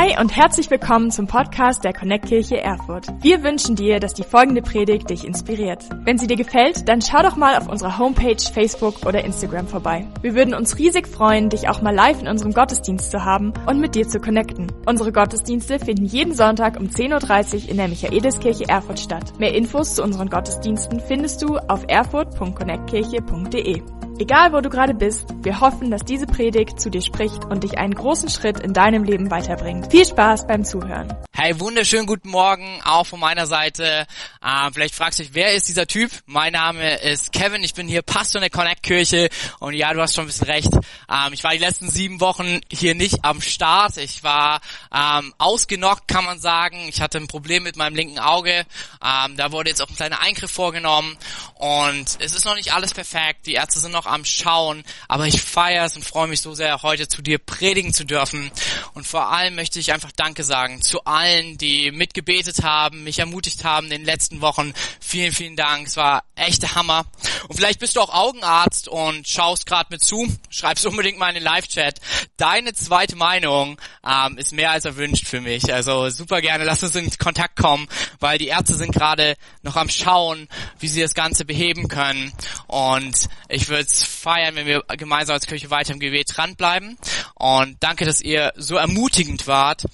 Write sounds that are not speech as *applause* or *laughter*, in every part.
Hi und herzlich willkommen zum Podcast der Connect Kirche Erfurt. Wir wünschen dir, dass die folgende Predigt dich inspiriert. Wenn sie dir gefällt, dann schau doch mal auf unserer Homepage, Facebook oder Instagram vorbei. Wir würden uns riesig freuen, dich auch mal live in unserem Gottesdienst zu haben und mit dir zu connecten. Unsere Gottesdienste finden jeden Sonntag um 10.30 Uhr in der Michaeliskirche Erfurt statt. Mehr Infos zu unseren Gottesdiensten findest du auf erfurt.connectkirche.de. Egal wo du gerade bist, wir hoffen, dass diese Predigt zu dir spricht und dich einen großen Schritt in deinem Leben weiterbringt. Viel Spaß beim Zuhören. Hey, wunderschönen guten Morgen, auch von meiner Seite. Äh, vielleicht fragst du dich, wer ist dieser Typ? Mein Name ist Kevin, ich bin hier Pastor in der Connect-Kirche und ja, du hast schon ein bisschen recht. Ähm, ich war die letzten sieben Wochen hier nicht am Start. Ich war ähm, ausgenockt, kann man sagen. Ich hatte ein Problem mit meinem linken Auge. Ähm, da wurde jetzt auch ein kleiner Eingriff vorgenommen und es ist noch nicht alles perfekt. Die Ärzte sind noch am Schauen, aber ich feiere es und freue mich so sehr, heute zu dir predigen zu dürfen. Und vor allem möchte ich einfach Danke sagen zu allen, die mitgebetet haben, mich ermutigt haben in den letzten Wochen. Vielen, vielen Dank. Es war echt Hammer. Und vielleicht bist du auch Augenarzt und schaust gerade mit zu. Schreibst unbedingt mal in den Live-Chat. Deine zweite Meinung ähm, ist mehr als erwünscht für mich. Also super gerne, lass uns in Kontakt kommen, weil die Ärzte sind gerade noch am Schauen, wie sie das Ganze beheben können. Und ich würde feiern, wenn wir gemeinsam als Kirche weiter im Gebet dranbleiben. Und danke, dass ihr so ermutigend wart.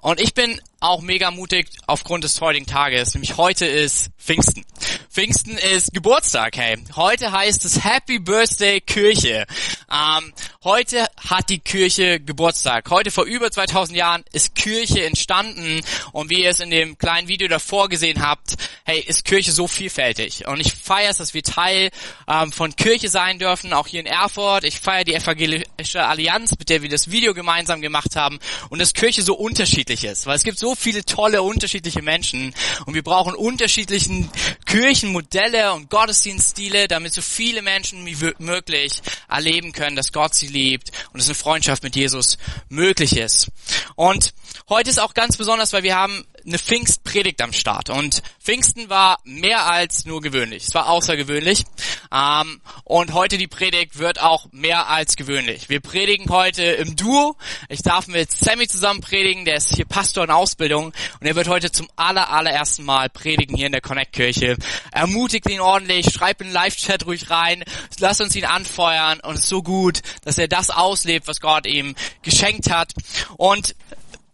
Und ich bin auch mega mutig aufgrund des heutigen Tages. Nämlich heute ist Pfingsten. Pfingsten ist Geburtstag, hey. Heute heißt es Happy Birthday Kirche. Ähm, heute hat die Kirche Geburtstag. Heute vor über 2000 Jahren ist Kirche entstanden und wie ihr es in dem kleinen Video davor gesehen habt, hey, ist Kirche so vielfältig. Und ich feiere es, dass wir Teil ähm, von Kirche sein dürfen, auch hier in Erfurt. Ich feiere die Evangelische Allianz, mit der wir das Video gemeinsam gemacht haben und dass Kirche so unterschiedlich ist, weil es gibt so viele tolle unterschiedliche Menschen und wir brauchen unterschiedlichen Kirchenmodelle und Gottesdienststile, damit so viele Menschen wie möglich erleben können, dass Gott sie liebt und dass eine Freundschaft mit Jesus möglich ist. Und heute ist auch ganz besonders, weil wir haben eine Pfingstpredigt am Start. Und Pfingsten war mehr als nur gewöhnlich. Es war außergewöhnlich. Ähm, und heute die Predigt wird auch mehr als gewöhnlich. Wir predigen heute im Duo. Ich darf mit Sammy zusammen predigen. Der ist hier Pastor in Ausbildung. Und er wird heute zum aller, allerersten Mal predigen hier in der Connect-Kirche. Ermutigt ihn ordentlich. Schreibt in Live-Chat ruhig rein. Lasst uns ihn anfeuern. Und es ist so gut, dass er das auslebt, was Gott ihm geschenkt hat. Und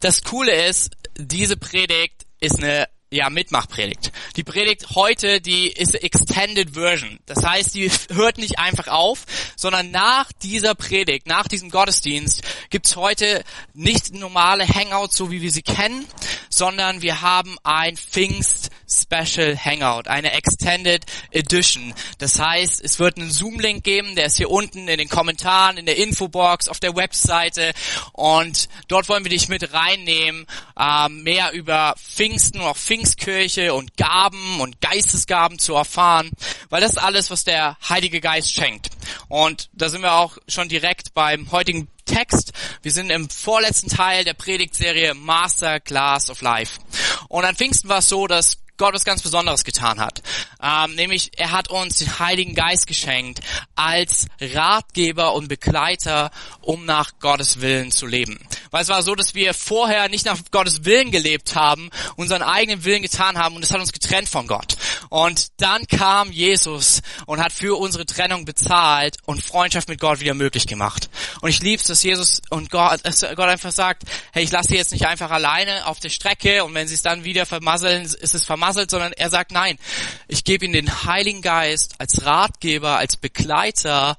das Coole ist, diese Predigt ist eine ja, Mitmachpredigt. Die Predigt heute, die ist Extended Version. Das heißt, die hört nicht einfach auf, sondern nach dieser Predigt, nach diesem Gottesdienst, gibt's heute nicht normale Hangouts, so wie wir sie kennen, sondern wir haben ein Pfingst Special Hangout, eine Extended Edition. Das heißt, es wird einen Zoom-Link geben, der ist hier unten in den Kommentaren, in der Infobox, auf der Webseite und dort wollen wir dich mit reinnehmen, äh, mehr über Pfingsten und auch Pfingstkirche und Gaben und Geistesgaben zu erfahren, weil das ist alles, was der Heilige Geist schenkt. Und da sind wir auch schon direkt beim heutigen Text. Wir sind im vorletzten Teil der Predigtserie Master Class of Life. Und an Pfingsten war es so, dass Gott was ganz Besonderes getan hat. Ähm, nämlich er hat uns den Heiligen Geist geschenkt als Ratgeber und Begleiter, um nach Gottes Willen zu leben. Weil es war so, dass wir vorher nicht nach Gottes Willen gelebt haben, unseren eigenen Willen getan haben und es hat uns getrennt von Gott. Und dann kam Jesus und hat für unsere Trennung bezahlt und Freundschaft mit Gott wieder möglich gemacht. Und ich lieb's, dass Jesus und Gott, Gott einfach sagt, hey, ich lasse sie jetzt nicht einfach alleine auf der Strecke und wenn sie es dann wieder vermasseln, ist es vermasselt, sondern er sagt, nein, ich gebe ihnen den Heiligen Geist als Ratgeber, als Begleiter,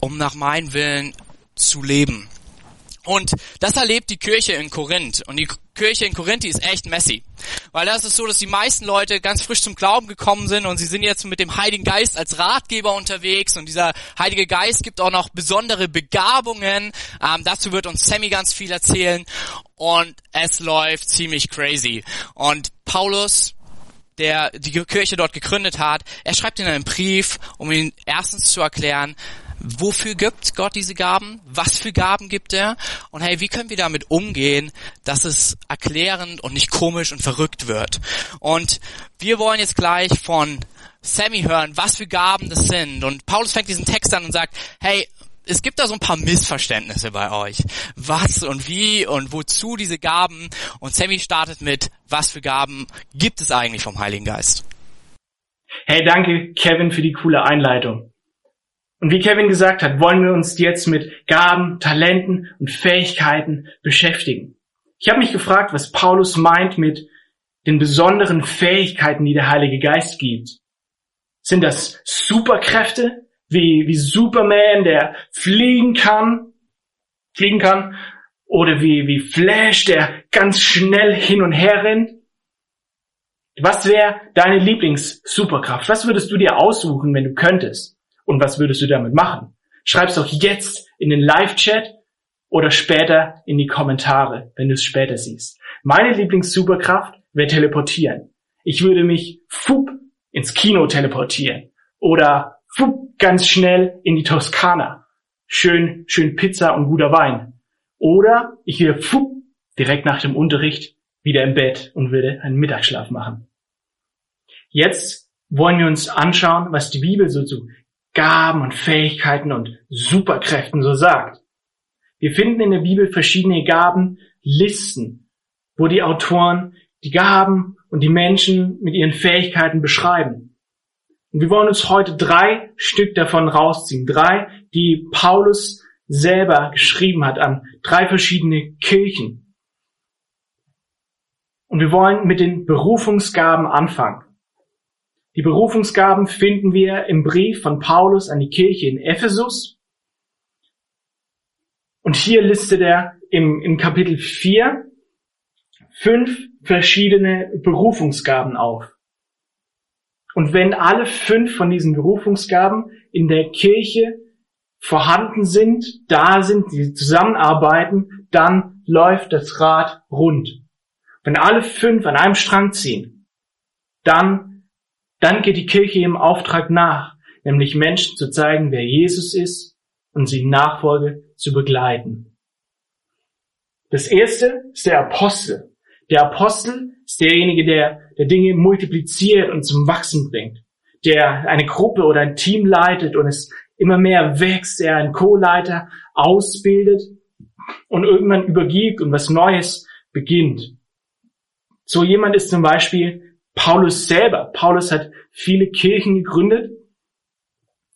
um nach meinem Willen zu leben. Und das erlebt die Kirche in Korinth. Und die Kirche in Korinth, die ist echt messy. Weil das ist so, dass die meisten Leute ganz frisch zum Glauben gekommen sind und sie sind jetzt mit dem Heiligen Geist als Ratgeber unterwegs und dieser Heilige Geist gibt auch noch besondere Begabungen. Ähm, dazu wird uns Sammy ganz viel erzählen und es läuft ziemlich crazy. Und Paulus, der die Kirche dort gegründet hat, er schreibt ihnen einen Brief, um ihnen erstens zu erklären, wofür gibt Gott diese Gaben? Was für Gaben gibt er? Und hey, wie können wir damit umgehen, dass es erklärend und nicht komisch und verrückt wird? Und wir wollen jetzt gleich von Sammy hören, was für Gaben das sind. Und Paulus fängt diesen Text an und sagt, hey, es gibt da so ein paar Missverständnisse bei euch. Was und wie und wozu diese Gaben. Und Sammy startet mit, was für Gaben gibt es eigentlich vom Heiligen Geist? Hey, danke Kevin für die coole Einleitung. Und wie Kevin gesagt hat, wollen wir uns jetzt mit Gaben, Talenten und Fähigkeiten beschäftigen. Ich habe mich gefragt, was Paulus meint mit den besonderen Fähigkeiten, die der Heilige Geist gibt. Sind das Superkräfte, wie, wie Superman, der fliegen kann, fliegen kann, oder wie, wie Flash, der ganz schnell hin und her rennt? Was wäre deine Lieblings-Superkraft? Was würdest du dir aussuchen, wenn du könntest? Und was würdest du damit machen? Schreib's doch jetzt in den Live-Chat oder später in die Kommentare, wenn du es später siehst. Meine Lieblings-Superkraft wäre teleportieren. Ich würde mich fup ins Kino teleportieren oder fup ganz schnell in die Toskana. Schön, schön Pizza und guter Wein. Oder ich wäre fup direkt nach dem Unterricht wieder im Bett und würde einen Mittagsschlaf machen. Jetzt wollen wir uns anschauen, was die Bibel so zu Gaben und Fähigkeiten und Superkräften so sagt. Wir finden in der Bibel verschiedene Gabenlisten, wo die Autoren die Gaben und die Menschen mit ihren Fähigkeiten beschreiben. Und wir wollen uns heute drei Stück davon rausziehen. Drei, die Paulus selber geschrieben hat an drei verschiedene Kirchen. Und wir wollen mit den Berufungsgaben anfangen. Die Berufungsgaben finden wir im Brief von Paulus an die Kirche in Ephesus. Und hier listet er im, im Kapitel 4 fünf verschiedene Berufungsgaben auf. Und wenn alle fünf von diesen Berufungsgaben in der Kirche vorhanden sind, da sind, die zusammenarbeiten, dann läuft das Rad rund. Wenn alle fünf an einem Strang ziehen, dann dann geht die Kirche ihrem Auftrag nach, nämlich Menschen zu zeigen, wer Jesus ist und sie in Nachfolge zu begleiten. Das erste ist der Apostel. Der Apostel ist derjenige, der, der Dinge multipliziert und zum Wachsen bringt. Der eine Gruppe oder ein Team leitet und es immer mehr wächst, er einen Co-Leiter ausbildet und irgendwann übergibt und was Neues beginnt. So jemand ist zum Beispiel Paulus selber. Paulus hat viele Kirchen gegründet,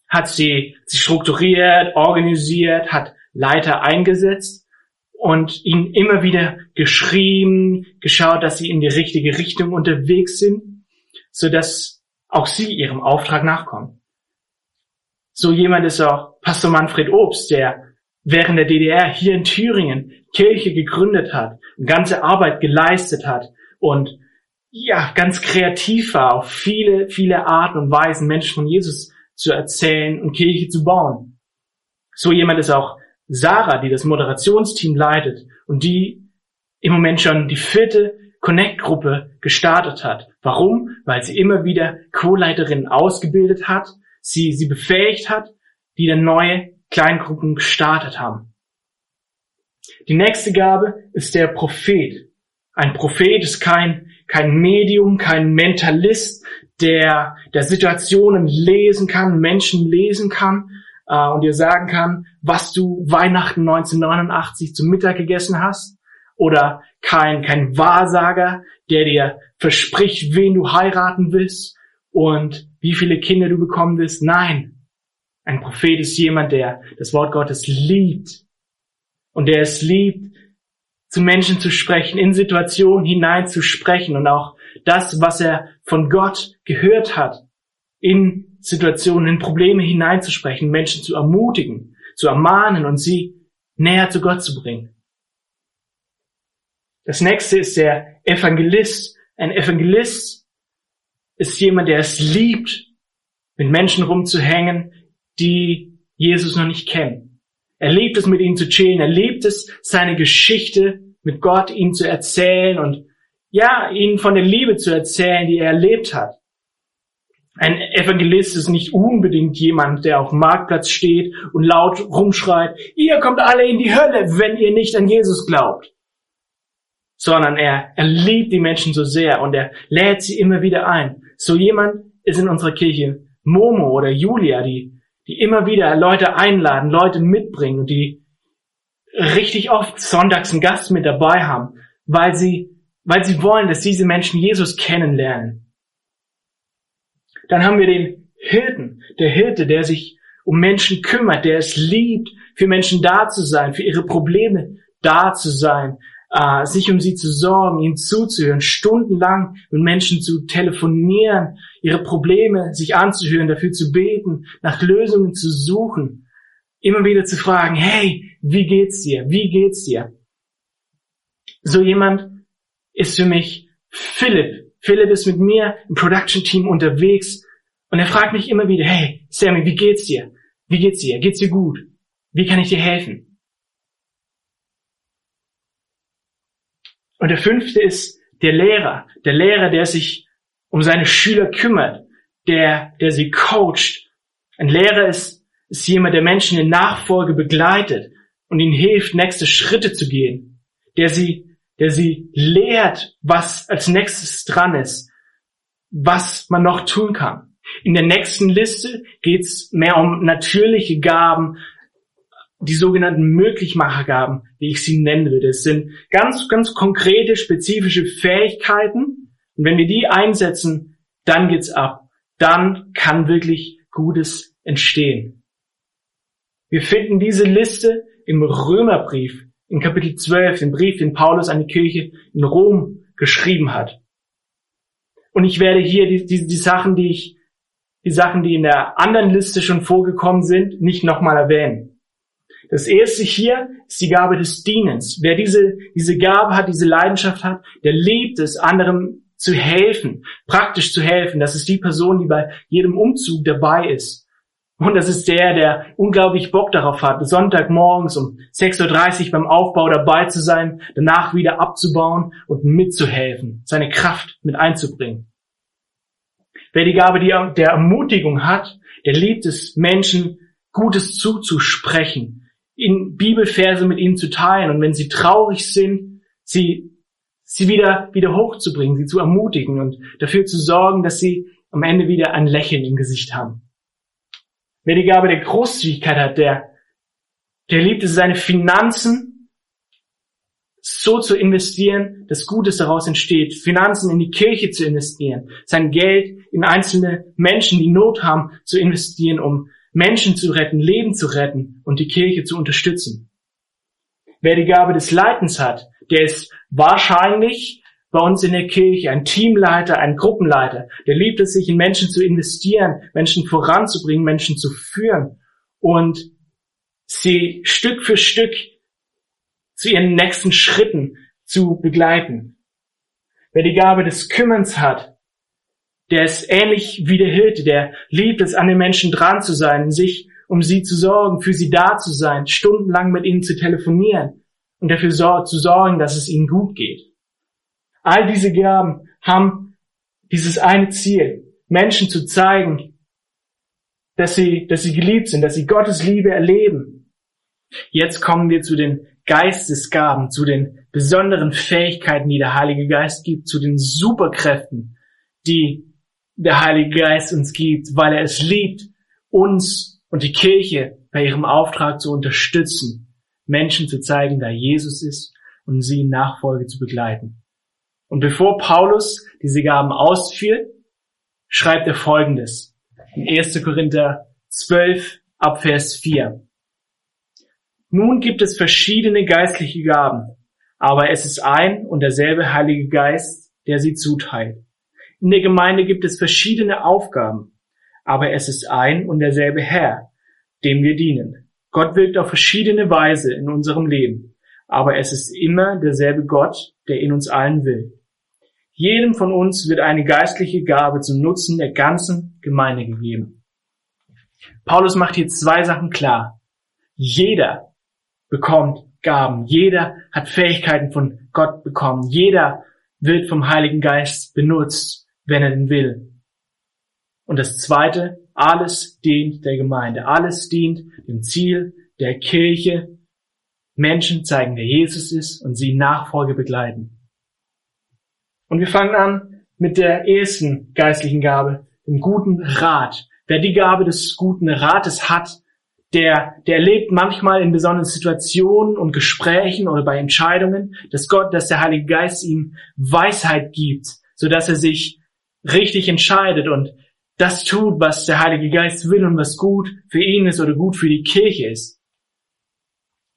hat sie, sie strukturiert, organisiert, hat Leiter eingesetzt und ihnen immer wieder geschrieben, geschaut, dass sie in die richtige Richtung unterwegs sind, so dass auch sie ihrem Auftrag nachkommen. So jemand ist auch Pastor Manfred Obst, der während der DDR hier in Thüringen Kirche gegründet hat, ganze Arbeit geleistet hat und ja, ganz kreativ war, auf viele, viele Arten und Weisen Menschen von Jesus zu erzählen und Kirche zu bauen. So jemand ist auch Sarah, die das Moderationsteam leitet und die im Moment schon die vierte Connect-Gruppe gestartet hat. Warum? Weil sie immer wieder Co-Leiterinnen ausgebildet hat, sie, sie befähigt hat, die dann neue Kleingruppen gestartet haben. Die nächste Gabe ist der Prophet. Ein Prophet ist kein kein Medium, kein Mentalist, der, der Situationen lesen kann, Menschen lesen kann äh, und dir sagen kann, was du Weihnachten 1989 zum Mittag gegessen hast. Oder kein, kein Wahrsager, der dir verspricht, wen du heiraten willst und wie viele Kinder du bekommen willst. Nein, ein Prophet ist jemand, der das Wort Gottes liebt und der es liebt, zu Menschen zu sprechen, in Situationen hinein zu sprechen und auch das, was er von Gott gehört hat, in Situationen, in Probleme hineinzusprechen, Menschen zu ermutigen, zu ermahnen und sie näher zu Gott zu bringen. Das nächste ist der Evangelist. Ein Evangelist ist jemand, der es liebt, mit Menschen rumzuhängen, die Jesus noch nicht kennen. Er liebt es, mit ihnen zu chillen. Er liebt es, seine Geschichte mit Gott ihnen zu erzählen und ja, ihnen von der Liebe zu erzählen, die er erlebt hat. Ein Evangelist ist nicht unbedingt jemand, der auf dem Marktplatz steht und laut rumschreit, ihr kommt alle in die Hölle, wenn ihr nicht an Jesus glaubt. Sondern er, er liebt die Menschen so sehr und er lädt sie immer wieder ein. So jemand ist in unserer Kirche Momo oder Julia, die die immer wieder Leute einladen, Leute mitbringen und die richtig oft sonntags einen Gast mit dabei haben, weil sie, weil sie wollen, dass diese Menschen Jesus kennenlernen. Dann haben wir den Hirten, der Hirte, der sich um Menschen kümmert, der es liebt, für Menschen da zu sein, für ihre Probleme da zu sein, äh, sich um sie zu sorgen, ihnen zuzuhören, stundenlang mit Menschen zu telefonieren, ihre Probleme sich anzuhören, dafür zu beten, nach Lösungen zu suchen, immer wieder zu fragen, hey, wie geht's dir? Wie geht's dir? So jemand ist für mich Philipp. Philipp ist mit mir im Production Team unterwegs und er fragt mich immer wieder, hey, Sammy, wie geht's dir? Wie geht's dir? Geht's dir gut? Wie kann ich dir helfen? Und der fünfte ist der Lehrer. Der Lehrer, der sich um seine Schüler kümmert, der, der sie coacht. Ein Lehrer ist, ist jemand, der Menschen in Nachfolge begleitet und ihnen hilft, nächste Schritte zu gehen. Der sie, der sie lehrt, was als nächstes dran ist, was man noch tun kann. In der nächsten Liste geht es mehr um natürliche Gaben, die sogenannten Möglichmachergaben, wie ich sie nennen würde. Es sind ganz, ganz konkrete, spezifische Fähigkeiten. Und wenn wir die einsetzen, dann geht's ab. Dann kann wirklich Gutes entstehen. Wir finden diese Liste im Römerbrief, in Kapitel 12, den Brief, den Paulus an die Kirche in Rom geschrieben hat. Und ich werde hier die, die, die Sachen, die ich die Sachen, die in der anderen Liste schon vorgekommen sind, nicht nochmal erwähnen. Das erste hier ist die Gabe des Dienens. Wer diese, diese Gabe hat, diese Leidenschaft hat, der liebt es, anderen zu helfen, praktisch zu helfen. Das ist die Person, die bei jedem Umzug dabei ist. Und das ist der, der unglaublich Bock darauf hat, Sonntagmorgens um 6.30 Uhr beim Aufbau dabei zu sein, danach wieder abzubauen und mitzuhelfen, seine Kraft mit einzubringen. Wer die Gabe der Ermutigung hat, der liebt es, Menschen Gutes zuzusprechen, in Bibelverse mit ihnen zu teilen und wenn sie traurig sind, sie, sie wieder, wieder hochzubringen, sie zu ermutigen und dafür zu sorgen, dass sie am Ende wieder ein Lächeln im Gesicht haben. Wer die Gabe der Großzügigkeit hat, der, der liebt es, seine Finanzen so zu investieren, dass Gutes daraus entsteht, Finanzen in die Kirche zu investieren, sein Geld in einzelne Menschen, die Not haben, zu investieren, um Menschen zu retten, Leben zu retten und die Kirche zu unterstützen. Wer die Gabe des Leitens hat, der ist wahrscheinlich bei uns in der Kirche ein Teamleiter, ein Gruppenleiter. Der liebt es, sich in Menschen zu investieren, Menschen voranzubringen, Menschen zu führen und sie Stück für Stück zu ihren nächsten Schritten zu begleiten. Wer die Gabe des Kümmerns hat, der ist ähnlich wie der Hirte, der liebt es, an den Menschen dran zu sein, sich um sie zu sorgen, für sie da zu sein, stundenlang mit ihnen zu telefonieren und dafür zu sorgen, dass es ihnen gut geht. All diese Gaben haben dieses eine Ziel, Menschen zu zeigen, dass sie, dass sie geliebt sind, dass sie Gottes Liebe erleben. Jetzt kommen wir zu den Geistesgaben, zu den besonderen Fähigkeiten, die der Heilige Geist gibt, zu den Superkräften, die der Heilige Geist uns gibt, weil er es liebt, uns und die Kirche bei ihrem Auftrag zu unterstützen, Menschen zu zeigen, da Jesus ist und sie in Nachfolge zu begleiten. Und bevor Paulus diese Gaben ausführt, schreibt er Folgendes in 1. Korinther 12 ab Vers 4. Nun gibt es verschiedene geistliche Gaben, aber es ist ein und derselbe Heilige Geist, der sie zuteilt. In der Gemeinde gibt es verschiedene Aufgaben, aber es ist ein und derselbe Herr, dem wir dienen. Gott wirkt auf verschiedene Weise in unserem Leben, aber es ist immer derselbe Gott, der in uns allen will. Jedem von uns wird eine geistliche Gabe zum Nutzen der ganzen Gemeinde gegeben. Paulus macht hier zwei Sachen klar. Jeder bekommt Gaben. Jeder hat Fähigkeiten von Gott bekommen. Jeder wird vom Heiligen Geist benutzt, wenn er denn will. Und das Zweite, alles dient der Gemeinde. Alles dient dem Ziel der Kirche. Menschen zeigen, wer Jesus ist und sie Nachfolge begleiten. Und wir fangen an mit der ersten geistlichen Gabe, dem guten Rat. Wer die Gabe des guten Rates hat, der, der erlebt manchmal in besonderen Situationen und Gesprächen oder bei Entscheidungen, dass Gott, dass der Heilige Geist ihm Weisheit gibt, so dass er sich richtig entscheidet und das tut, was der Heilige Geist will und was gut für ihn ist oder gut für die Kirche ist.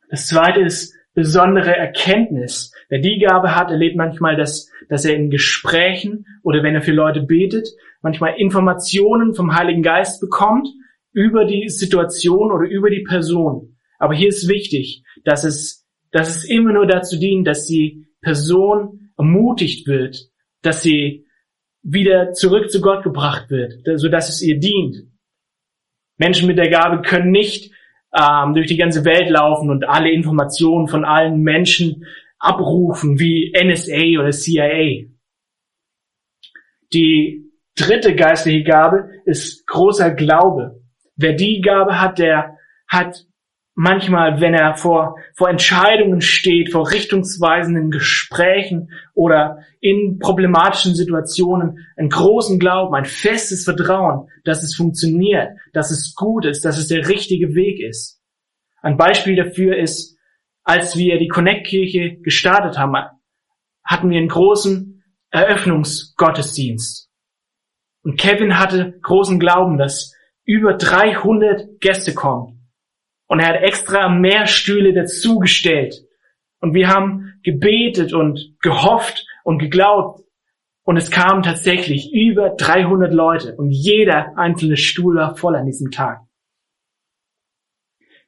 Das zweite ist besondere Erkenntnis. Wer die Gabe hat, erlebt manchmal, dass, dass er in Gesprächen oder wenn er für Leute betet, manchmal Informationen vom Heiligen Geist bekommt über die Situation oder über die Person. Aber hier ist wichtig, dass es, dass es immer nur dazu dient, dass die Person ermutigt wird, dass sie wieder zurück zu Gott gebracht wird, so dass es ihr dient. Menschen mit der Gabe können nicht ähm, durch die ganze Welt laufen und alle Informationen von allen Menschen abrufen, wie NSA oder CIA. Die dritte geistliche Gabe ist großer Glaube. Wer die Gabe hat, der hat manchmal, wenn er vor, vor Entscheidungen steht, vor richtungsweisenden Gesprächen oder in problematischen Situationen, einen großen Glauben, ein festes Vertrauen, dass es funktioniert, dass es gut ist, dass es der richtige Weg ist. Ein Beispiel dafür ist, als wir die Connect-Kirche gestartet haben, hatten wir einen großen Eröffnungsgottesdienst. Und Kevin hatte großen Glauben, dass über 300 Gäste kommen. Und er hat extra mehr Stühle dazugestellt. Und wir haben gebetet und gehofft und geglaubt. Und es kamen tatsächlich über 300 Leute. Und jeder einzelne Stuhl war voll an diesem Tag.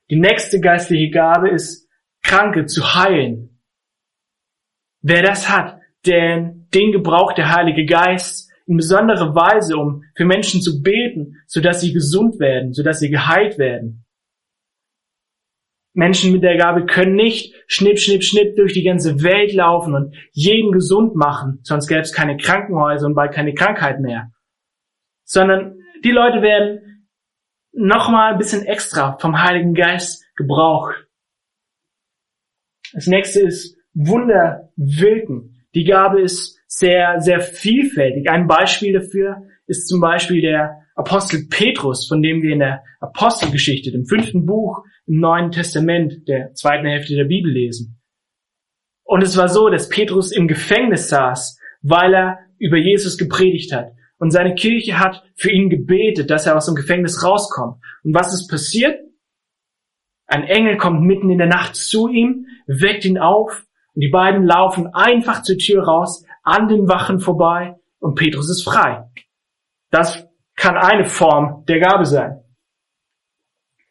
Die nächste geistliche Gabe ist, Kranke zu heilen. Wer das hat, denn den gebraucht der Heilige Geist in besonderer Weise, um für Menschen zu beten, sodass sie gesund werden, sodass sie geheilt werden. Menschen mit der Gabe können nicht schnipp, schnipp, schnipp durch die ganze Welt laufen und jeden gesund machen, sonst gäbe es keine Krankenhäuser und bald keine Krankheit mehr. Sondern die Leute werden nochmal ein bisschen extra vom Heiligen Geist gebraucht. Das nächste ist Wunder wirken. Die Gabe ist sehr, sehr vielfältig. Ein Beispiel dafür ist zum Beispiel der Apostel Petrus, von dem wir in der Apostelgeschichte, dem fünften Buch im Neuen Testament der zweiten Hälfte der Bibel lesen. Und es war so, dass Petrus im Gefängnis saß, weil er über Jesus gepredigt hat. Und seine Kirche hat für ihn gebetet, dass er aus dem Gefängnis rauskommt. Und was ist passiert? Ein Engel kommt mitten in der Nacht zu ihm, weckt ihn auf und die beiden laufen einfach zur Tür raus, an den Wachen vorbei und Petrus ist frei. Das kann eine Form der Gabe sein.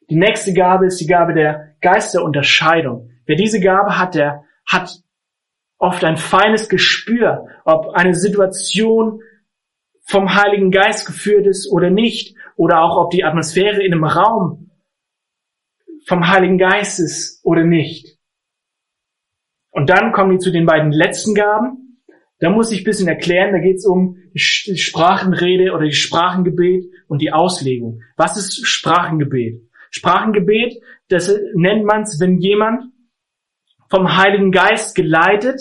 Die nächste Gabe ist die Gabe der Geisterunterscheidung. Wer diese Gabe hat, der hat oft ein feines Gespür, ob eine Situation vom Heiligen Geist geführt ist oder nicht, oder auch ob die Atmosphäre in einem Raum vom Heiligen Geist ist oder nicht. Und dann kommen wir zu den beiden letzten Gaben. Da muss ich ein bisschen erklären, da geht es um die Sprachenrede oder die Sprachengebet und die Auslegung. Was ist Sprachengebet? Sprachengebet, das nennt man es, wenn jemand vom Heiligen Geist geleitet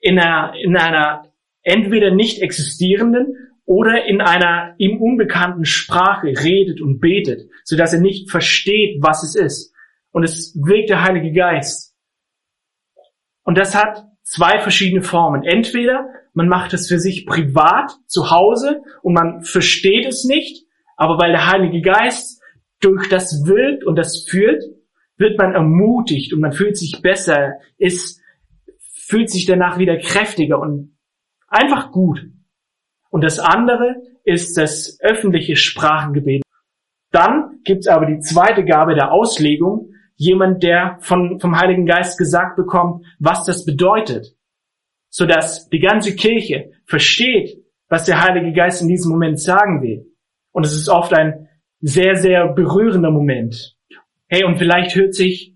in einer, in einer entweder nicht existierenden oder in einer ihm unbekannten Sprache redet und betet, so dass er nicht versteht, was es ist. Und es wirkt der Heilige Geist. Und das hat zwei verschiedene Formen. Entweder man macht es für sich privat zu Hause und man versteht es nicht, aber weil der Heilige Geist durch das wirkt und das führt, wird man ermutigt und man fühlt sich besser, ist, fühlt sich danach wieder kräftiger und einfach gut. Und das andere ist das öffentliche Sprachengebet. Dann gibt's aber die zweite Gabe der Auslegung, jemand, der von, vom Heiligen Geist gesagt bekommt, was das bedeutet, so dass die ganze Kirche versteht, was der Heilige Geist in diesem Moment sagen will. Und es ist oft ein sehr, sehr berührender Moment. Hey, und vielleicht hört sich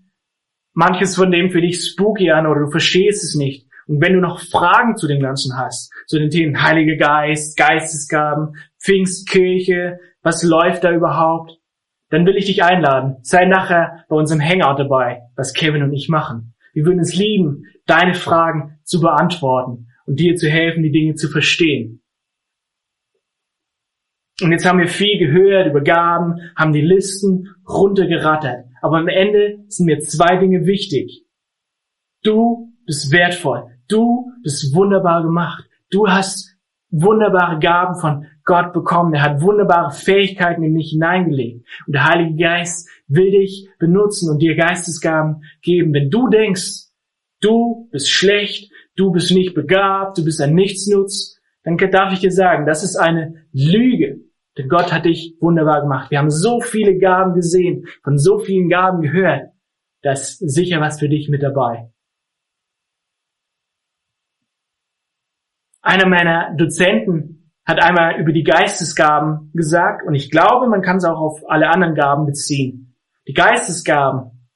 manches von dem für dich spooky an oder du verstehst es nicht. Und wenn du noch Fragen zu dem Ganzen hast, zu den Themen Heiliger Geist, Geistesgaben, Pfingstkirche, was läuft da überhaupt, dann will ich dich einladen. Sei nachher bei unserem Hangout dabei, was Kevin und ich machen. Wir würden es lieben, deine Fragen zu beantworten und dir zu helfen, die Dinge zu verstehen. Und jetzt haben wir viel gehört über Gaben, haben die Listen runtergerattert. Aber am Ende sind mir zwei Dinge wichtig. Du bist wertvoll. Du bist wunderbar gemacht. Du hast wunderbare Gaben von Gott bekommen. Er hat wunderbare Fähigkeiten in dich hineingelegt. Und der Heilige Geist will dich benutzen und dir Geistesgaben geben. Wenn du denkst, du bist schlecht, du bist nicht begabt, du bist ein Nichtsnutz, dann darf ich dir sagen, das ist eine Lüge. Denn Gott hat dich wunderbar gemacht. Wir haben so viele Gaben gesehen, von so vielen Gaben gehört. Da ist sicher was für dich mit dabei. Einer meiner Dozenten hat einmal über die Geistesgaben gesagt, und ich glaube, man kann es auch auf alle anderen Gaben beziehen. Die Geistesgaben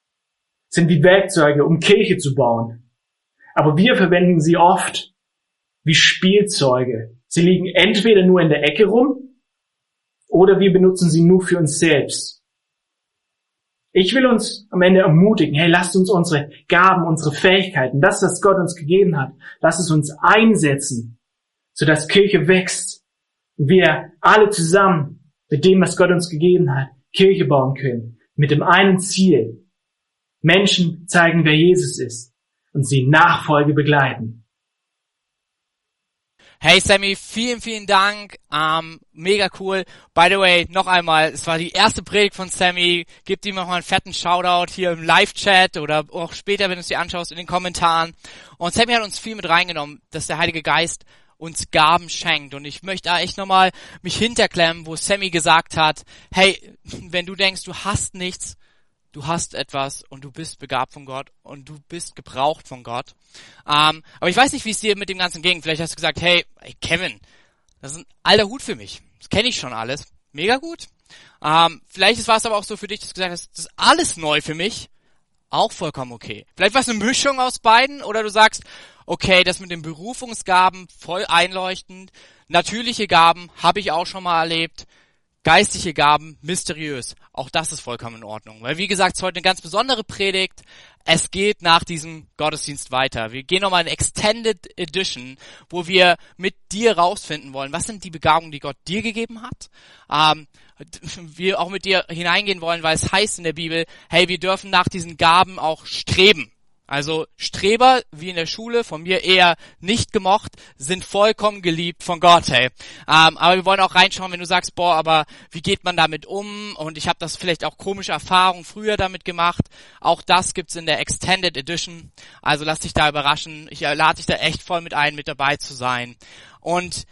sind wie Werkzeuge, um Kirche zu bauen. Aber wir verwenden sie oft wie Spielzeuge. Sie liegen entweder nur in der Ecke rum oder wir benutzen sie nur für uns selbst. Ich will uns am Ende ermutigen, hey, lasst uns unsere Gaben, unsere Fähigkeiten, das, was Gott uns gegeben hat, lasst es uns einsetzen, sodass Kirche wächst und wir alle zusammen mit dem, was Gott uns gegeben hat, Kirche bauen können, mit dem einen Ziel, Menschen zeigen, wer Jesus ist und sie Nachfolge begleiten. Hey Sammy, vielen, vielen Dank. Ähm, mega cool. By the way, noch einmal, es war die erste Predigt von Sammy. Gib ihm noch mal einen fetten Shoutout hier im Live-Chat oder auch später, wenn du es dir anschaust, in den Kommentaren. Und Sammy hat uns viel mit reingenommen, dass der Heilige Geist uns Gaben schenkt. Und ich möchte da echt nochmal mich hinterklemmen, wo Sammy gesagt hat, hey, wenn du denkst, du hast nichts, du hast etwas und du bist begabt von Gott und du bist gebraucht von Gott. Ähm, aber ich weiß nicht, wie es dir mit dem Ganzen ging. Vielleicht hast du gesagt, hey, hey Kevin, das ist ein alter Hut für mich. Das kenne ich schon alles. Mega gut. Ähm, vielleicht war es aber auch so für dich, dass du gesagt hast, das ist alles neu für mich. Auch vollkommen okay. Vielleicht war es eine Mischung aus beiden oder du sagst, okay, das mit den Berufungsgaben voll einleuchtend. Natürliche Gaben habe ich auch schon mal erlebt geistliche Gaben mysteriös. Auch das ist vollkommen in Ordnung. Weil wie gesagt, es ist heute eine ganz besondere Predigt. Es geht nach diesem Gottesdienst weiter. Wir gehen nochmal in Extended Edition, wo wir mit dir rausfinden wollen, was sind die Begabungen, die Gott dir gegeben hat. Ähm, wir auch mit dir hineingehen wollen, weil es heißt in der Bibel, hey, wir dürfen nach diesen Gaben auch streben. Also Streber, wie in der Schule, von mir eher nicht gemocht, sind vollkommen geliebt von Gott, hey. Ähm, aber wir wollen auch reinschauen, wenn du sagst, boah, aber wie geht man damit um? Und ich habe das vielleicht auch komische Erfahrungen früher damit gemacht. Auch das gibt's in der Extended Edition. Also lass dich da überraschen. Ich lade dich da echt voll mit ein, mit dabei zu sein. Und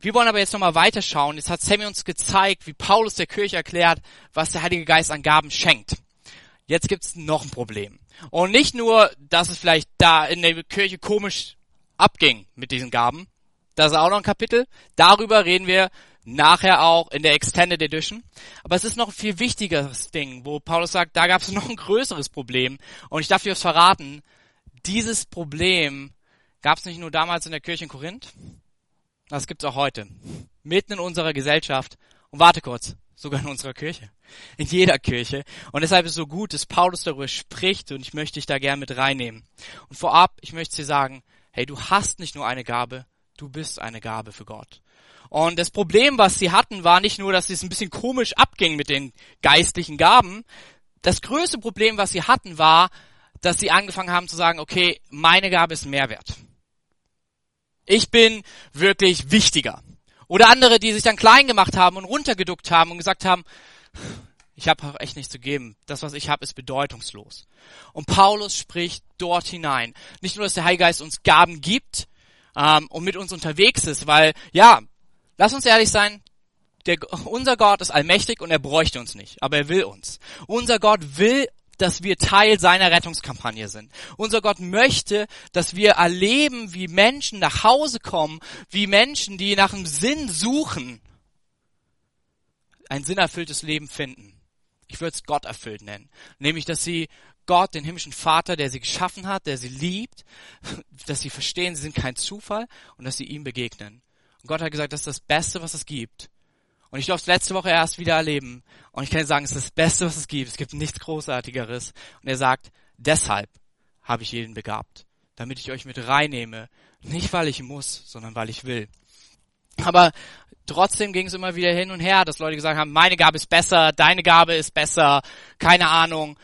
wir wollen aber jetzt nochmal weiterschauen. Jetzt hat Sammy uns gezeigt, wie Paulus der Kirche erklärt, was der Heilige Geist an Gaben schenkt. Jetzt gibt's noch ein Problem. Und nicht nur, dass es vielleicht da in der Kirche komisch abging mit diesen Gaben. Das ist auch noch ein Kapitel. Darüber reden wir nachher auch in der Extended Edition. Aber es ist noch ein viel wichtigeres Ding, wo Paulus sagt, da gab es *laughs* noch ein größeres Problem. Und ich darf dir was verraten. Dieses Problem gab es nicht nur damals in der Kirche in Korinth, das gibt's auch heute. Mitten in unserer Gesellschaft. Und warte kurz, sogar in unserer Kirche. In jeder Kirche. Und deshalb ist es so gut, dass Paulus darüber spricht und ich möchte dich da gern mit reinnehmen. Und vorab, ich möchte dir sagen, hey, du hast nicht nur eine Gabe, du bist eine Gabe für Gott. Und das Problem, was sie hatten, war nicht nur, dass es ein bisschen komisch abging mit den geistlichen Gaben. Das größte Problem, was sie hatten, war, dass sie angefangen haben zu sagen, okay, meine Gabe ist Mehrwert. Ich bin wirklich wichtiger. Oder andere, die sich dann klein gemacht haben und runtergeduckt haben und gesagt haben, ich habe auch echt nichts zu geben. Das, was ich habe, ist bedeutungslos. Und Paulus spricht dort hinein. Nicht nur, dass der Heilige Geist uns Gaben gibt ähm, und mit uns unterwegs ist, weil, ja, lass uns ehrlich sein, der, unser Gott ist allmächtig und er bräuchte uns nicht, aber er will uns. Unser Gott will dass wir Teil seiner Rettungskampagne sind. Unser Gott möchte, dass wir erleben, wie Menschen nach Hause kommen, wie Menschen, die nach einem Sinn suchen, ein sinnerfülltes Leben finden. Ich würde es Gott erfüllt nennen. Nämlich, dass sie Gott, den himmlischen Vater, der sie geschaffen hat, der sie liebt, *laughs* dass sie verstehen, sie sind kein Zufall und dass sie ihm begegnen. Und Gott hat gesagt, das ist das Beste, was es gibt. Und ich durfte es letzte Woche erst wieder erleben. Und ich kann sagen, es ist das Beste, was es gibt. Es gibt nichts Großartigeres. Und er sagt, deshalb habe ich jeden begabt. Damit ich euch mit reinnehme. Nicht weil ich muss, sondern weil ich will. Aber trotzdem ging es immer wieder hin und her, dass Leute gesagt haben, meine Gabe ist besser, deine Gabe ist besser, keine Ahnung.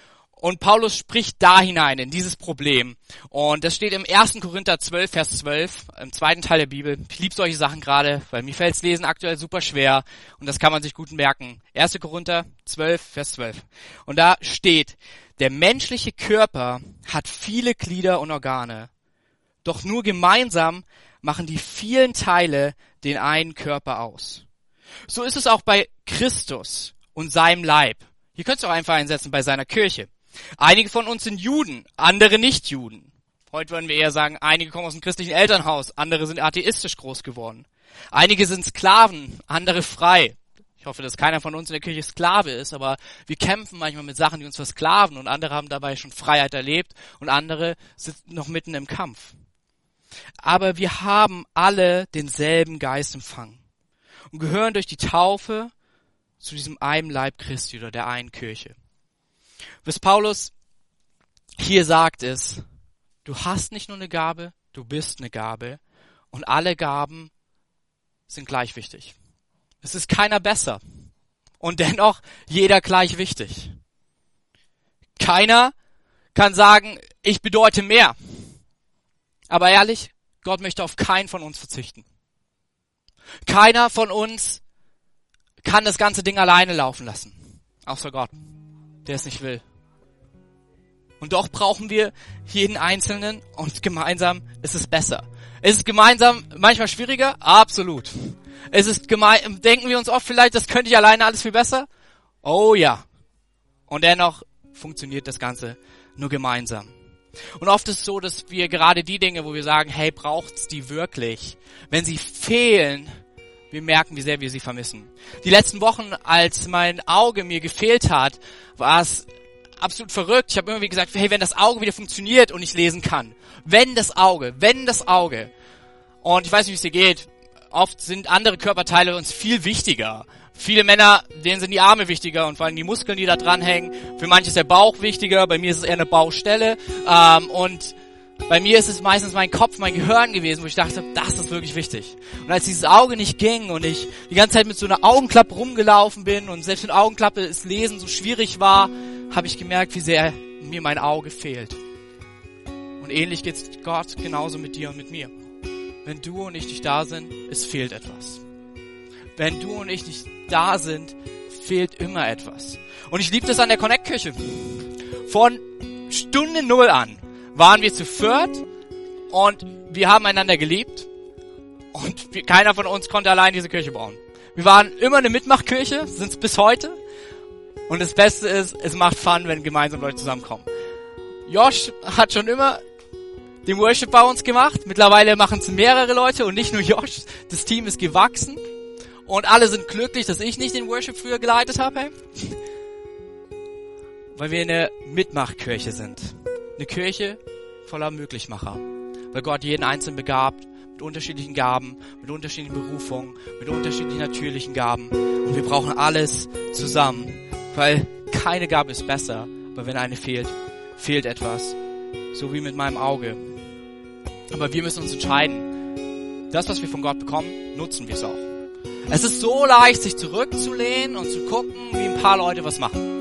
Und Paulus spricht da hinein, in dieses Problem. Und das steht im 1. Korinther 12, Vers 12, im zweiten Teil der Bibel. Ich liebe solche Sachen gerade, weil mir fällt's Lesen aktuell super schwer. Und das kann man sich gut merken. 1. Korinther 12, Vers 12. Und da steht, der menschliche Körper hat viele Glieder und Organe. Doch nur gemeinsam machen die vielen Teile den einen Körper aus. So ist es auch bei Christus und seinem Leib. Hier könntest du auch einfach einsetzen bei seiner Kirche. Einige von uns sind Juden, andere nicht Juden. Heute würden wir eher sagen, einige kommen aus einem christlichen Elternhaus, andere sind atheistisch groß geworden. Einige sind Sklaven, andere frei. Ich hoffe, dass keiner von uns in der Kirche Sklave ist, aber wir kämpfen manchmal mit Sachen, die uns versklaven und andere haben dabei schon Freiheit erlebt und andere sind noch mitten im Kampf. Aber wir haben alle denselben Geist empfangen und gehören durch die Taufe zu diesem einen Leib Christi oder der einen Kirche. Was Paulus hier sagt ist, du hast nicht nur eine Gabe, du bist eine Gabe und alle Gaben sind gleich wichtig. Es ist keiner besser und dennoch jeder gleich wichtig. Keiner kann sagen, ich bedeute mehr. Aber ehrlich, Gott möchte auf keinen von uns verzichten. Keiner von uns kann das ganze Ding alleine laufen lassen. Außer Gott, der es nicht will. Und doch brauchen wir jeden Einzelnen und gemeinsam ist es besser. Ist es gemeinsam manchmal schwieriger? Absolut. Ist gemein, denken wir uns oft vielleicht, das könnte ich alleine alles viel besser? Oh ja. Und dennoch funktioniert das Ganze nur gemeinsam. Und oft ist es so, dass wir gerade die Dinge, wo wir sagen, hey, braucht's die wirklich? Wenn sie fehlen, wir merken, wie sehr wir sie vermissen. Die letzten Wochen, als mein Auge mir gefehlt hat, war es absolut verrückt. Ich habe irgendwie gesagt, hey, wenn das Auge wieder funktioniert und ich lesen kann. Wenn das Auge, wenn das Auge. Und ich weiß nicht, wie es dir geht. Oft sind andere Körperteile uns viel wichtiger. Viele Männer, denen sind die Arme wichtiger und vor allem die Muskeln, die da dranhängen. Für manche ist der Bauch wichtiger, bei mir ist es eher eine Baustelle. Ähm, und bei mir ist es meistens mein Kopf, mein Gehirn gewesen, wo ich dachte, das ist wirklich wichtig. Und als dieses Auge nicht ging und ich die ganze Zeit mit so einer Augenklappe rumgelaufen bin und selbst mit Augenklappe das Lesen so schwierig war, habe ich gemerkt, wie sehr mir mein Auge fehlt. Und ähnlich geht's Gott genauso mit dir und mit mir. Wenn du und ich nicht da sind, es fehlt etwas. Wenn du und ich nicht da sind, fehlt immer etwas. Und ich liebe das an der Connect-Kirche. Von Stunde Null an waren wir zu viert und wir haben einander geliebt und wir, keiner von uns konnte allein diese Kirche bauen. Wir waren immer eine Mitmachkirche, sind es bis heute. Und das Beste ist, es macht Fun, wenn gemeinsam Leute zusammenkommen. Josh hat schon immer den Worship bei uns gemacht. Mittlerweile machen es mehrere Leute und nicht nur Josh. Das Team ist gewachsen. Und alle sind glücklich, dass ich nicht den Worship früher geleitet habe. Hey? Weil wir eine Mitmachkirche sind. Eine Kirche voller Möglichmacher. Weil Gott jeden Einzelnen begabt mit unterschiedlichen Gaben, mit unterschiedlichen Berufungen, mit unterschiedlichen natürlichen Gaben. Und wir brauchen alles zusammen. Weil keine Gabe ist besser, aber wenn eine fehlt, fehlt etwas. So wie mit meinem Auge. Aber wir müssen uns entscheiden. Das, was wir von Gott bekommen, nutzen wir es auch. Es ist so leicht, sich zurückzulehnen und zu gucken, wie ein paar Leute was machen.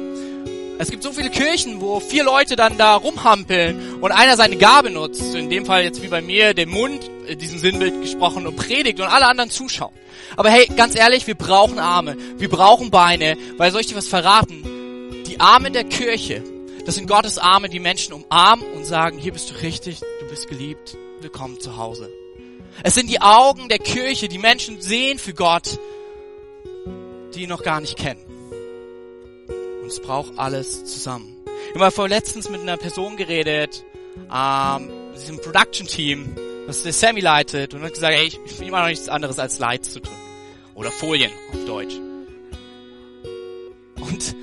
Es gibt so viele Kirchen, wo vier Leute dann da rumhampeln und einer seine Gabe nutzt, in dem Fall jetzt wie bei mir den Mund, in diesem Sinnbild gesprochen, und predigt und alle anderen zuschauen. Aber hey, ganz ehrlich, wir brauchen Arme, wir brauchen Beine, weil soll ich dir was verraten? Die Arme der Kirche, das sind Gottes Arme, die Menschen umarmen und sagen, hier bist du richtig, du bist geliebt, willkommen zu Hause. Es sind die Augen der Kirche, die Menschen sehen für Gott, die ihn noch gar nicht kennen. Und es braucht alles zusammen. Ich habe vor letztens mit einer Person geredet, ähm, diesem Production-Team, was der Sammy leitet, und hat gesagt, ey, ich, ich immer noch nichts anderes als Lights zu drücken. Oder Folien auf Deutsch. Und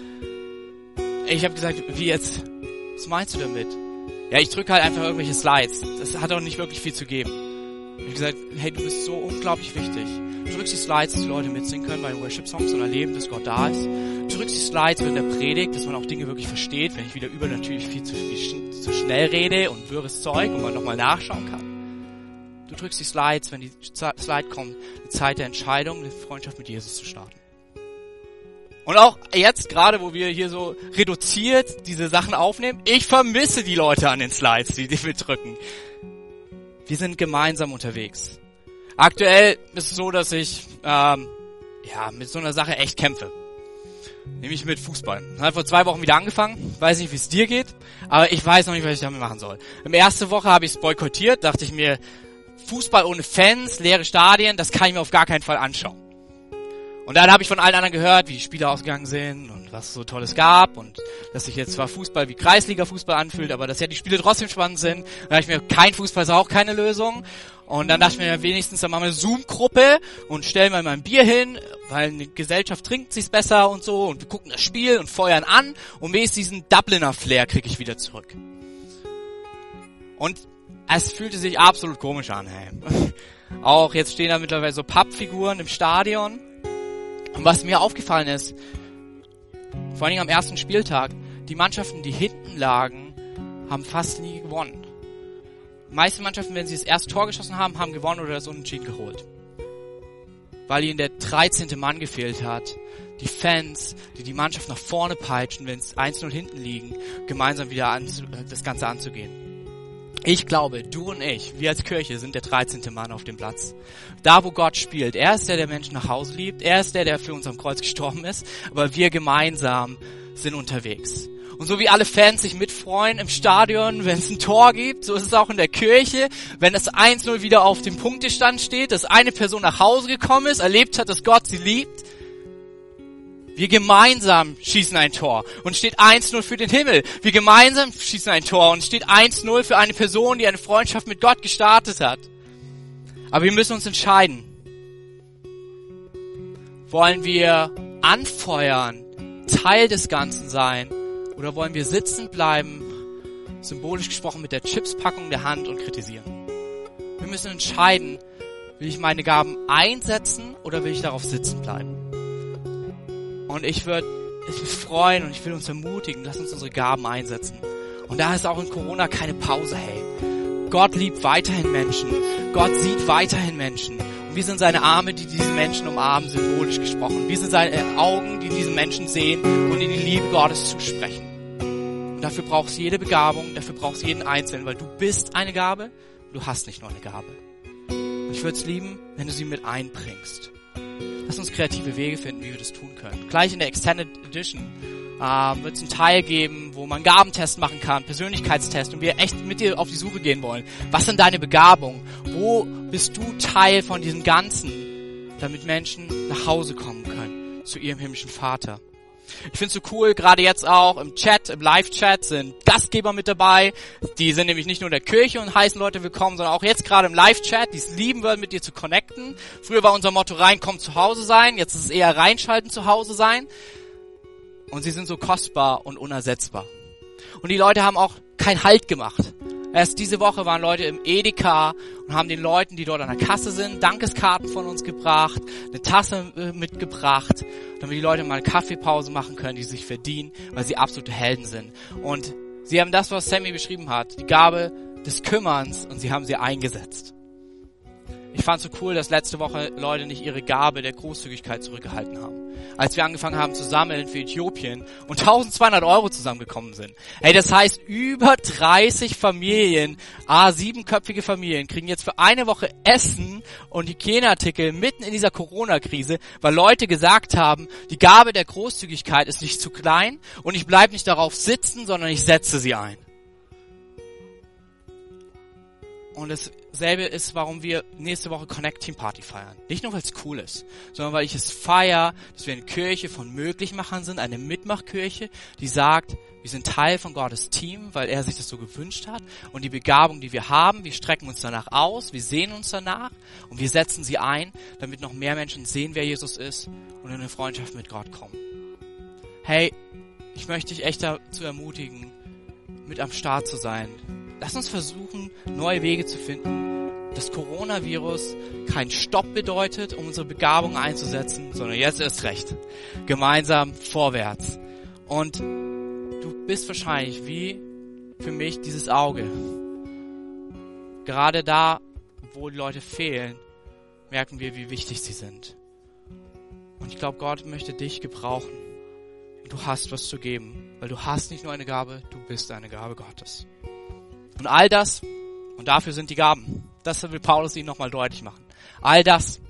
ich habe gesagt, wie jetzt? Was meinst du damit? Ja, ich drücke halt einfach irgendwelche Slides. Das hat auch nicht wirklich viel zu geben. Ich habe gesagt, hey, du bist so unglaublich wichtig. Du drückst die Slides, dass die Leute mitsingen können bei Worship-Songs und erleben, dass Gott da ist. Du drückst die Slides während der Predigt, dass man auch Dinge wirklich versteht, wenn ich wieder über natürlich viel zu, viel, zu schnell rede und wirres Zeug und man nochmal nachschauen kann. Du drückst die Slides, wenn die Slide kommt, die Zeit der Entscheidung, eine Freundschaft mit Jesus zu starten. Und auch jetzt, gerade wo wir hier so reduziert diese Sachen aufnehmen, ich vermisse die Leute an den Slides, die, die drücken. Wir sind gemeinsam unterwegs. Aktuell ist es so, dass ich ähm, ja mit so einer Sache echt kämpfe. Nämlich mit Fußball. Ich habe vor zwei Wochen wieder angefangen. Weiß nicht, wie es dir geht, aber ich weiß noch nicht, was ich damit machen soll. Im erste Woche habe ich es boykottiert, dachte ich mir, Fußball ohne Fans, leere Stadien, das kann ich mir auf gar keinen Fall anschauen. Und dann habe ich von allen anderen gehört, wie die Spiele ausgegangen sind und was so Tolles gab und dass sich jetzt zwar Fußball wie Kreisliga-Fußball anfühlt, aber dass ja die Spiele trotzdem spannend sind. Dann dachte ich mir, kein Fußball ist auch keine Lösung. Und dann dachte ich mir wenigstens, dann machen wir eine Zoom-Gruppe und stellen mal ein Bier hin, weil eine Gesellschaft trinkt sich's besser und so und wir gucken das Spiel und feuern an und wenigstens diesen Dubliner Flair kriege ich wieder zurück. Und es fühlte sich absolut komisch an, hey. *laughs* Auch jetzt stehen da mittlerweile so Pappfiguren im Stadion. Und was mir aufgefallen ist, vor allen Dingen am ersten Spieltag, die Mannschaften, die hinten lagen, haben fast nie gewonnen. Die meisten Mannschaften, wenn sie das erste Tor geschossen haben, haben gewonnen oder das Unentschieden geholt. Weil ihnen der 13. Mann gefehlt hat. Die Fans, die die Mannschaft nach vorne peitschen, wenn es 1-0 hinten liegen, gemeinsam wieder an, das Ganze anzugehen. Ich glaube, du und ich, wir als Kirche, sind der 13. Mann auf dem Platz. Da, wo Gott spielt. Er ist der, der Menschen nach Hause liebt. Er ist der, der für uns am Kreuz gestorben ist. Aber wir gemeinsam sind unterwegs. Und so wie alle Fans sich mitfreuen im Stadion, wenn es ein Tor gibt, so ist es auch in der Kirche. Wenn das 1-0 wieder auf dem Punktestand steht, dass eine Person nach Hause gekommen ist, erlebt hat, dass Gott sie liebt, wir gemeinsam schießen ein Tor und steht 1-0 für den Himmel. Wir gemeinsam schießen ein Tor und steht 1-0 für eine Person, die eine Freundschaft mit Gott gestartet hat. Aber wir müssen uns entscheiden. Wollen wir anfeuern, Teil des Ganzen sein oder wollen wir sitzen bleiben, symbolisch gesprochen mit der Chipspackung der Hand und kritisieren? Wir müssen entscheiden, will ich meine Gaben einsetzen oder will ich darauf sitzen bleiben? Und ich würde mich freuen und ich will uns ermutigen, lass uns unsere Gaben einsetzen. Und da ist auch in Corona keine Pause, hey. Gott liebt weiterhin Menschen. Gott sieht weiterhin Menschen. Und wir sind seine Arme, die diese Menschen umarmen, symbolisch gesprochen. Wir sind seine Augen, die diese Menschen sehen und in die Liebe Gottes zusprechen. Und dafür brauchst du jede Begabung, dafür brauchst du jeden Einzelnen, weil du bist eine Gabe, du hast nicht nur eine Gabe. Und ich würde es lieben, wenn du sie mit einbringst. Lass uns kreative Wege finden, wie wir das tun können. Gleich in der Extended Edition ähm, wird es einen Teil geben, wo man Gabentest machen kann, Persönlichkeitstest und wir echt mit dir auf die Suche gehen wollen. Was sind deine Begabungen? Wo bist du Teil von diesem Ganzen, damit Menschen nach Hause kommen können zu ihrem himmlischen Vater? Ich finde es so cool, gerade jetzt auch im Chat, im Live-Chat sind Gastgeber mit dabei. Die sind nämlich nicht nur in der Kirche und heißen Leute willkommen, sondern auch jetzt gerade im Live-Chat, die es lieben würden, mit dir zu connecten. Früher war unser Motto reinkommen, zu Hause sein. Jetzt ist es eher reinschalten, zu Hause sein. Und sie sind so kostbar und unersetzbar. Und die Leute haben auch keinen Halt gemacht. Erst diese Woche waren Leute im Edeka und haben den Leuten, die dort an der Kasse sind, Dankeskarten von uns gebracht, eine Tasse äh, mitgebracht, damit die Leute mal Kaffeepause machen können, die sich verdienen, weil sie absolute Helden sind. Und sie haben das, was Sammy beschrieben hat, die Gabe des Kümmerns und sie haben sie eingesetzt. Ich fand es so cool, dass letzte Woche Leute nicht ihre Gabe der Großzügigkeit zurückgehalten haben. Als wir angefangen haben zu sammeln für Äthiopien und 1200 Euro zusammengekommen sind. Hey, das heißt, über 30 Familien, a siebenköpfige Familien, kriegen jetzt für eine Woche Essen und Hygieneartikel mitten in dieser Corona-Krise, weil Leute gesagt haben, die Gabe der Großzügigkeit ist nicht zu klein und ich bleibe nicht darauf sitzen, sondern ich setze sie ein. Und dasselbe ist, warum wir nächste Woche Connect Team Party feiern. Nicht nur, weil es cool ist, sondern weil ich es feier, dass wir eine Kirche von Möglichmachern sind, eine Mitmachkirche, die sagt, wir sind Teil von Gottes Team, weil er sich das so gewünscht hat. Und die Begabung, die wir haben, wir strecken uns danach aus, wir sehen uns danach und wir setzen sie ein, damit noch mehr Menschen sehen, wer Jesus ist und in eine Freundschaft mit Gott kommen. Hey, ich möchte dich echt dazu ermutigen, mit am Start zu sein Lass uns versuchen, neue Wege zu finden. Das Coronavirus kein Stopp bedeutet, um unsere Begabung einzusetzen, sondern jetzt ist recht. Gemeinsam vorwärts. Und du bist wahrscheinlich wie für mich dieses Auge. Gerade da, wo die Leute fehlen, merken wir, wie wichtig sie sind. Und ich glaube, Gott möchte dich gebrauchen. Du hast was zu geben, weil du hast nicht nur eine Gabe, du bist eine Gabe Gottes. Und all das, und dafür sind die Gaben, das will Paulus ihnen nochmal deutlich machen. All das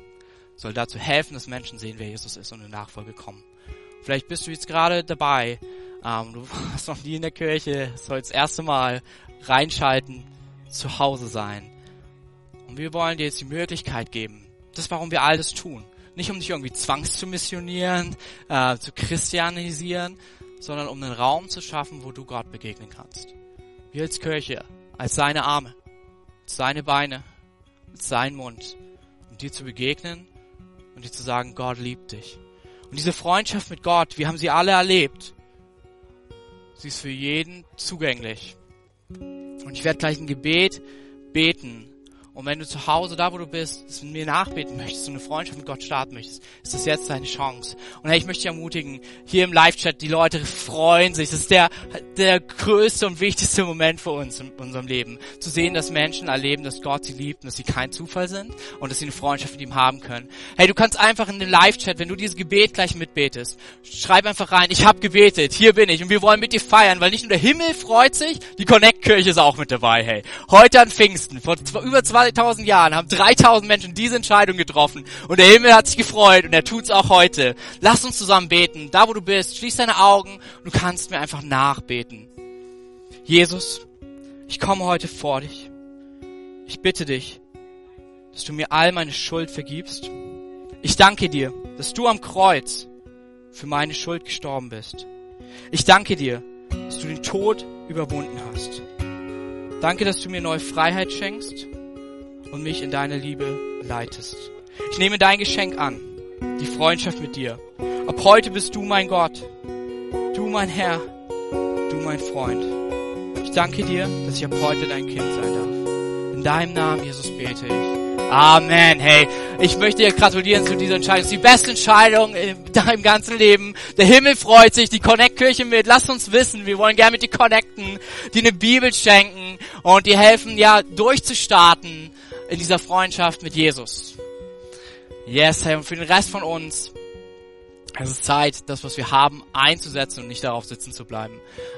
soll dazu helfen, dass Menschen sehen, wer Jesus ist und in Nachfolge kommen. Vielleicht bist du jetzt gerade dabei, ähm, du *laughs* warst noch nie in der Kirche, soll das erste Mal reinschalten, zu Hause sein. Und wir wollen dir jetzt die Möglichkeit geben. Das warum wir all das tun. Nicht um dich irgendwie zwangs zu missionieren, äh, zu christianisieren, sondern um einen Raum zu schaffen, wo du Gott begegnen kannst. Wir als Kirche, als seine Arme, seine Beine, sein Mund, um dir zu begegnen und dir zu sagen, Gott liebt dich. Und diese Freundschaft mit Gott, wir haben sie alle erlebt. Sie ist für jeden zugänglich. Und ich werde gleich ein Gebet beten, und wenn du zu Hause, da wo du bist, das mit mir nachbeten möchtest, so eine Freundschaft mit Gott starten möchtest, ist das jetzt deine Chance. Und hey, ich möchte dich ermutigen, hier im Live-Chat, die Leute freuen sich. Das ist der, der größte und wichtigste Moment für uns in unserem Leben. Zu sehen, dass Menschen erleben, dass Gott sie liebt und dass sie kein Zufall sind und dass sie eine Freundschaft mit ihm haben können. Hey, du kannst einfach in dem Live-Chat, wenn du dieses Gebet gleich mitbetest, schreib einfach rein, ich habe gebetet, hier bin ich und wir wollen mit dir feiern, weil nicht nur der Himmel freut sich, die Connect-Kirche ist auch mit dabei, hey. Heute an Pfingsten, vor über zwei 2000 Jahren haben 3000 Menschen diese Entscheidung getroffen und der Himmel hat sich gefreut und er tut's auch heute. Lass uns zusammen beten. Da wo du bist, schließ deine Augen und du kannst mir einfach nachbeten. Jesus, ich komme heute vor dich. Ich bitte dich, dass du mir all meine Schuld vergibst. Ich danke dir, dass du am Kreuz für meine Schuld gestorben bist. Ich danke dir, dass du den Tod überwunden hast. Danke, dass du mir neue Freiheit schenkst und mich in deine Liebe leitest. Ich nehme dein Geschenk an, die Freundschaft mit dir. Ab heute bist du mein Gott, du mein Herr, du mein Freund. Ich danke dir, dass ich ab heute dein Kind sein darf. In deinem Namen, Jesus, bete ich. Amen. Hey, ich möchte dir gratulieren zu dieser Entscheidung. Es ist die beste Entscheidung deinem ganzen Leben. Der Himmel freut sich, die Connect-Kirche mit. Lass uns wissen, wir wollen gerne mit dir connecten, die eine Bibel schenken und dir helfen, ja, durchzustarten in dieser Freundschaft mit Jesus. Yes, hey, und für den Rest von uns, es ist Zeit, das, was wir haben, einzusetzen und nicht darauf sitzen zu bleiben.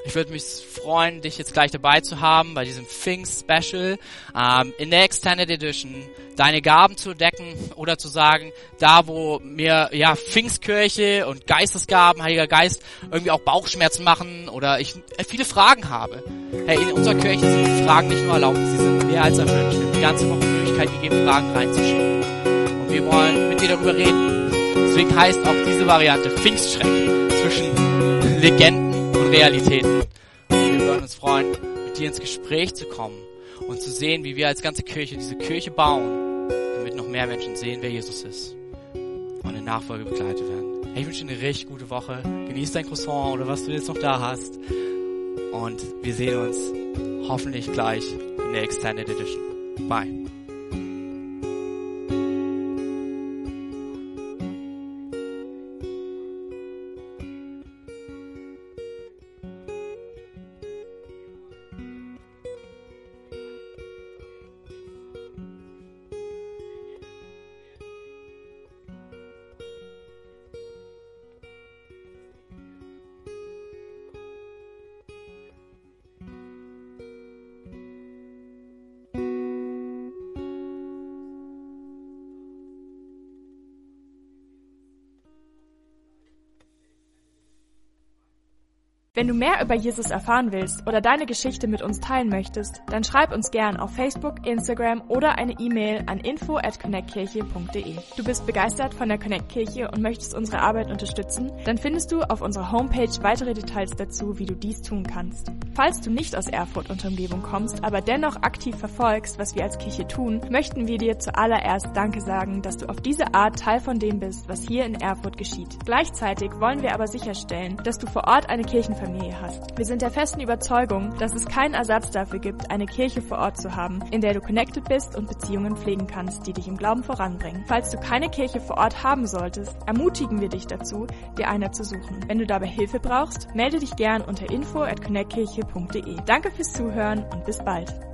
Ich würde mich freuen, dich jetzt gleich dabei zu haben bei diesem Pfingst-Special ähm, in der Extended Edition, deine Gaben zu decken oder zu sagen, da wo mir ja Pfingstkirche und Geistesgaben, Heiliger Geist irgendwie auch Bauchschmerzen machen oder ich viele Fragen habe. Hey, in unserer Kirche sind Fragen nicht nur erlaubt, sie sind mehr als erwünscht. Wir haben die ganze Woche Möglichkeit gegeben, Fragen reinzuschicken. Und wir wollen mit dir darüber reden. Deswegen heißt auch diese Variante Pfingstschreck zwischen Legenden und Realitäten. Und wir würden uns freuen, mit dir ins Gespräch zu kommen und zu sehen, wie wir als ganze Kirche diese Kirche bauen, damit noch mehr Menschen sehen, wer Jesus ist und in Nachfolge begleitet werden. Hey, ich wünsche dir eine richtig gute Woche. Genieß dein Croissant oder was du jetzt noch da hast. Und wir sehen uns hoffentlich gleich in der Extended Edition. Bye. Wenn du mehr über Jesus erfahren willst oder deine Geschichte mit uns teilen möchtest, dann schreib uns gern auf Facebook, Instagram oder eine E-Mail an info at connectkirche.de. Du bist begeistert von der Connect Kirche und möchtest unsere Arbeit unterstützen? Dann findest du auf unserer Homepage weitere Details dazu, wie du dies tun kannst. Falls du nicht aus Erfurt und Umgebung kommst, aber dennoch aktiv verfolgst, was wir als Kirche tun, möchten wir dir zuallererst Danke sagen, dass du auf diese Art Teil von dem bist, was hier in Erfurt geschieht. Gleichzeitig wollen wir aber sicherstellen, dass du vor Ort eine Kirchenfamilie Familie hast. Wir sind der festen Überzeugung, dass es keinen Ersatz dafür gibt, eine Kirche vor Ort zu haben, in der du connected bist und Beziehungen pflegen kannst, die dich im Glauben voranbringen. Falls du keine Kirche vor Ort haben solltest, ermutigen wir dich dazu, dir eine zu suchen. Wenn du dabei Hilfe brauchst, melde dich gern unter info at connectkirche.de. Danke fürs Zuhören und bis bald.